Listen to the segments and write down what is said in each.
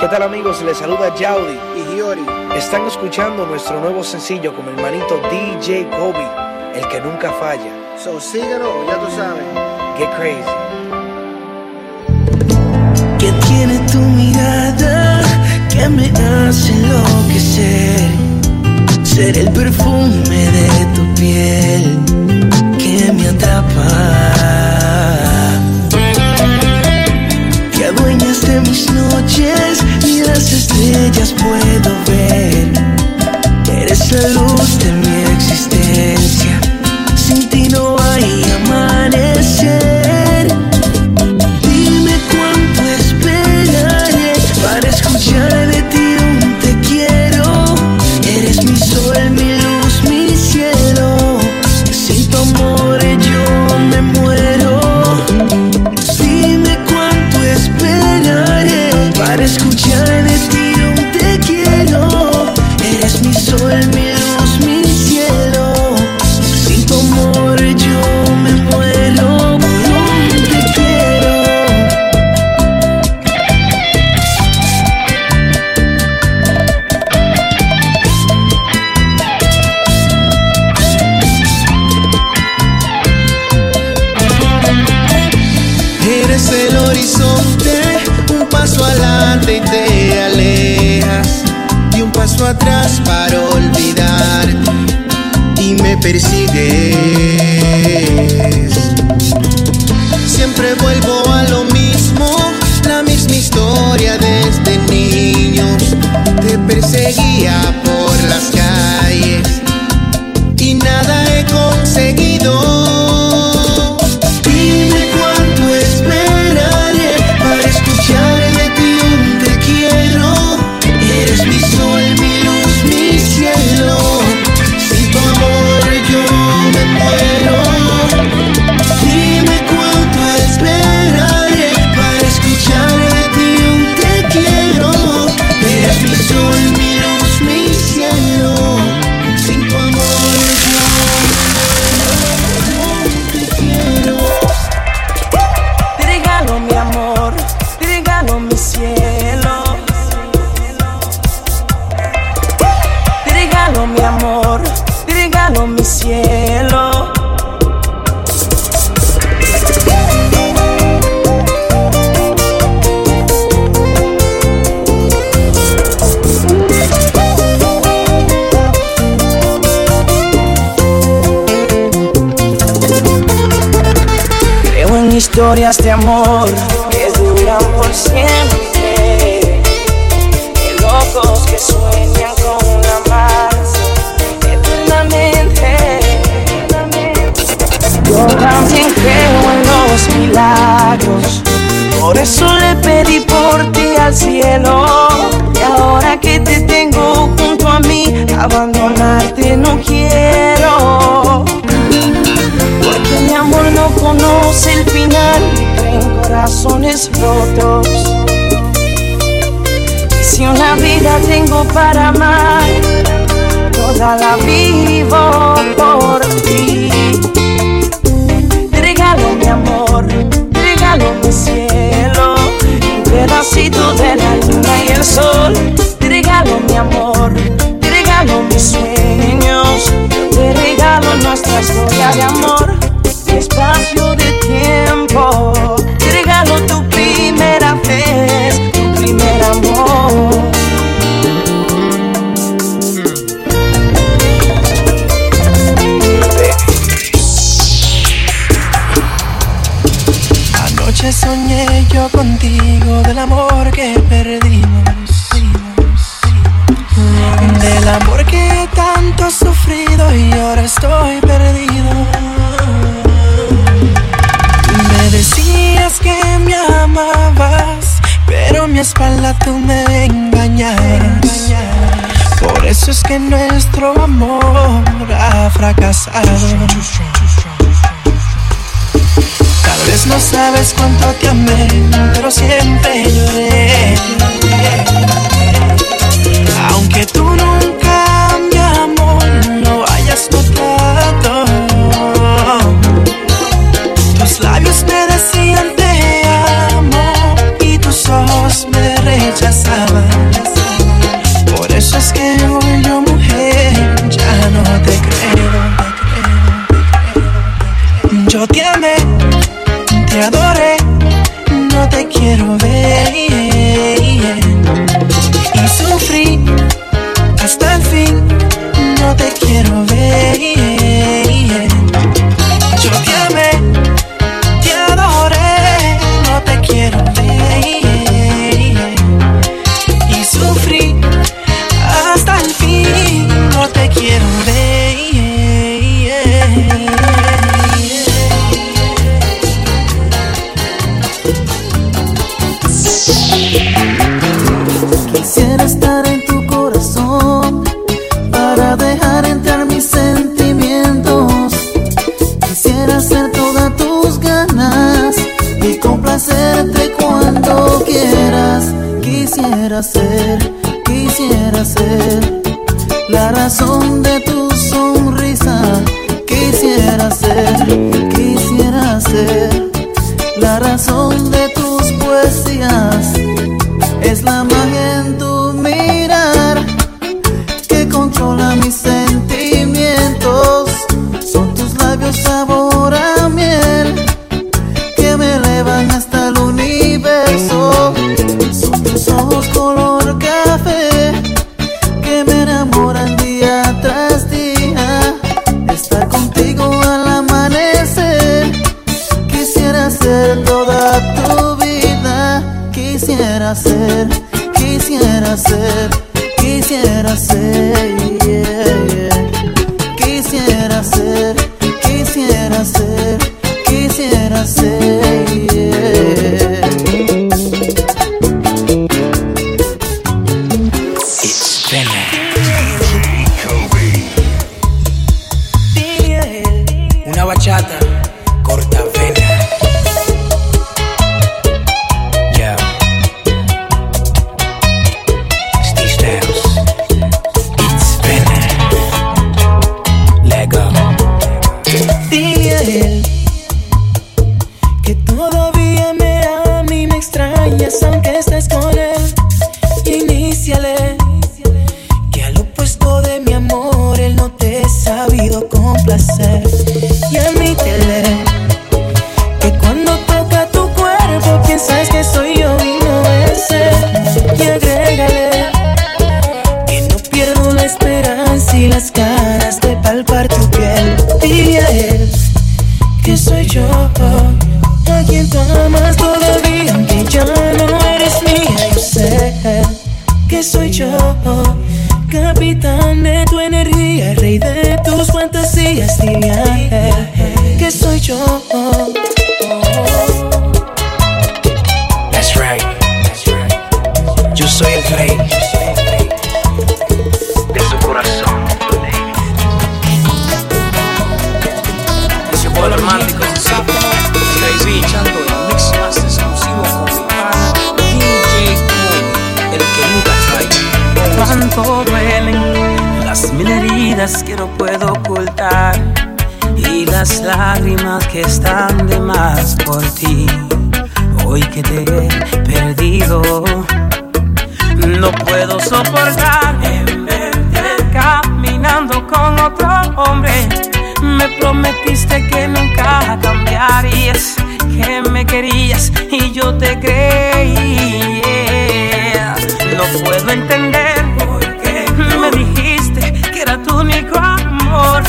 ¿Qué tal amigos? Les saluda Yaudi y Giori. Están escuchando nuestro nuevo sencillo con mi hermanito DJ Kobe, el que nunca falla. So síguelo, ya tú sabes. Get crazy. ¿Qué tiene tu mirada que me hace enloquecer? Ser el perfume de tu piel que me atrapa. Mis noches y las estrellas puedo y te alejas, y un paso atrás para olvidar, y me persigues. Siempre vuelvo a lo mismo, la misma historia desde niños. Te perseguía historias de amor que duran por siempre. De locos que sueñan con amarse eternamente. Yo también creo en los milagros. Por eso le pedí por ti al cielo. Y ahora que te tengo junto a mí, abandonarte no quiero. No conoce el final, en corazones rotos. Y si una vida tengo para amar, toda la vivo por ti. Regalo mi amor, regalo mi cielo, un pedacito de la luna y el sol. Regalo mi amor, regalo mis sueños, te regalo nuestra historia de amor, eso es que nuestro amor ha fracasado. Tal vez no sabes cuánto te amé, pero siempre lloré. Aunque tú nunca, mi amor, lo hayas notado. Tus labios me decían te amo y tu quiero No te Una bachata corta vena. Yeah. Steve Styles. It's Venom. Lego. Dile a él que todavía me ama y me extrañas aunque estés con él. Iníciale que al opuesto de mi amor él no te ha sabido complacer. Lágrimas que están de más por ti. Hoy que te he perdido, no puedo soportar caminando con otro hombre. Me prometiste que nunca cambiarías, que me querías y yo te creía. No puedo entender por qué me dijiste que era tu único amor.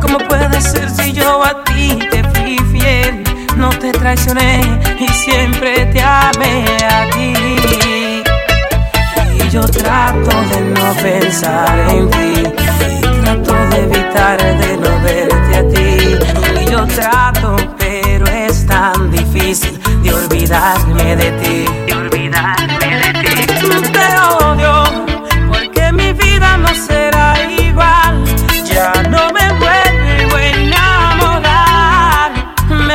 ¿Cómo puede ser yo a ti te fui fiel? No te traicioné y siempre te amé a ti. Y yo trato de no pensar en ti. Y trato de evitar de no verte a ti. Y yo trato, pero es tan difícil de olvidarme de ti.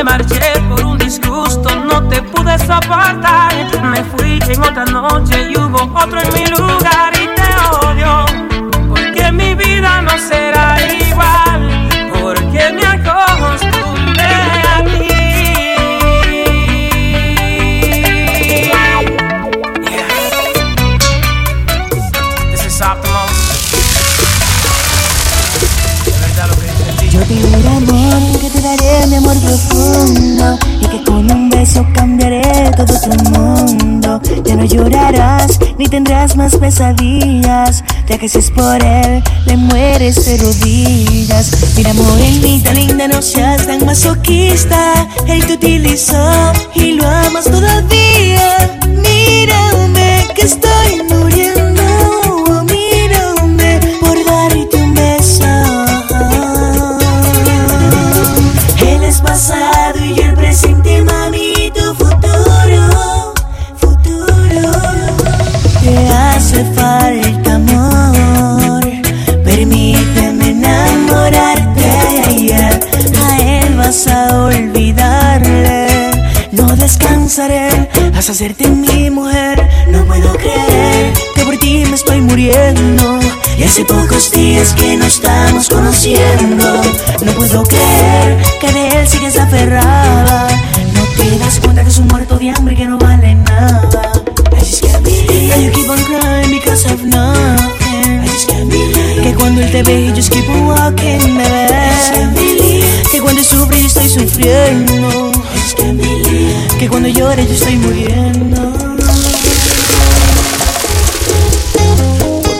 Me marché por un disgusto, no te pude soportar. Me fui en otra noche y hubo otro en mi lugar y te odio. Porque mi vida no será igual. Porque me acostumbré a ti. This is Optimo. De mi amor profundo Y que con un beso cambiaré todo tu mundo. Ya no llorarás ni tendrás más pesadillas. Ya que si es por él, le mueres de rodillas. Mira, morenita linda, no seas tan masoquista. Él te utilizó y lo amas todavía. Descansaré hasta hacerte mi mujer. No puedo creer que por ti me estoy muriendo. Y hace pocos días que no estamos conociendo. No puedo creer que de él sigues aferrada. No te das cuenta que es un muerto de hambre que no vale nada. I just can't believe that you keep on crying because of nothing. I just can't believe que cuando él te ve, you just keep on walking, bebé. I just can't believe que cuando sufre, yo estoy sufriendo. Que cuando llore, yo estoy muriendo.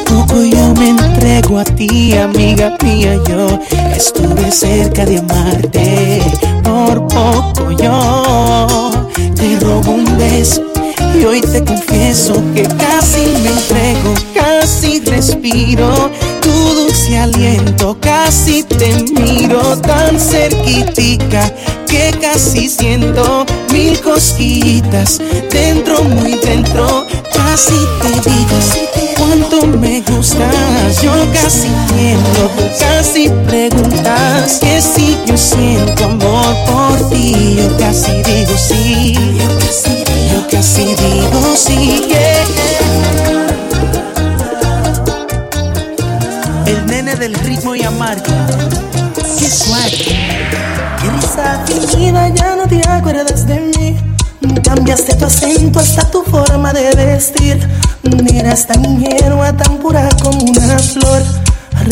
poco yo me entrego a ti, amiga mía. Yo estuve cerca de amarte. Por poco yo te robo un beso. Y hoy te confieso que casi me entrego, casi respiro tu dulce aliento, casi te miro tan cerquitica que casi siento mil cosquillitas dentro, muy dentro, casi te digo cuánto me gustas. Yo casi entiendo, casi preguntas que si yo siento amor por ti. Yo casi digo sí, Cambiaste tu acento hasta tu forma de vestir. Eras tan ingenua, tan pura como una flor.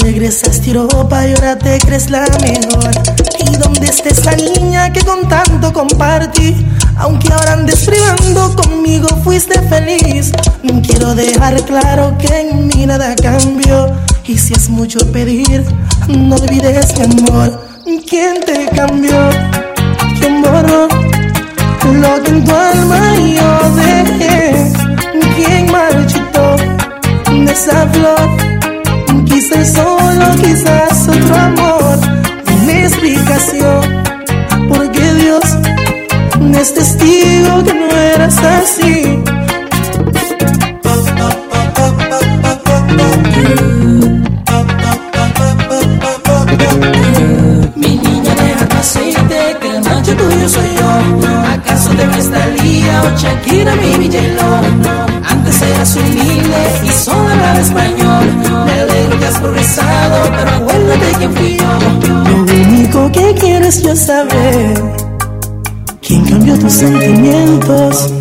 Regresaste a Europa y ahora te crees la mejor. ¿Y dónde está esa niña que con tanto compartí? Aunque ahora andes privando conmigo, fuiste feliz. Quiero dejar claro que en mí nada cambió. Y si es mucho pedir, no olvides mi amor. ¿Quién te cambió? ¿Quién borró lo que en tu alma yo dejé? ¿Quién marchitó de esa flor? Quizás solo, quizás otro amor. Una explicación, porque Dios es testigo que no eras así. Saber quién cambió tus sentimientos.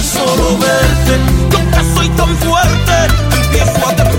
tan solo verte. Nunca soy tan fuerte, empiezo a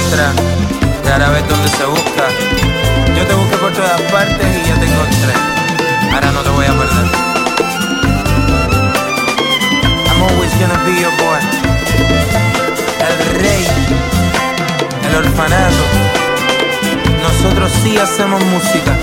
encuentra, rara vez donde se busca. Yo te busqué por todas partes y ya te encontré. Ahora no te voy a perder. I'm always gonna be your boy. El rey, el orfanato. Nosotros sí hacemos música.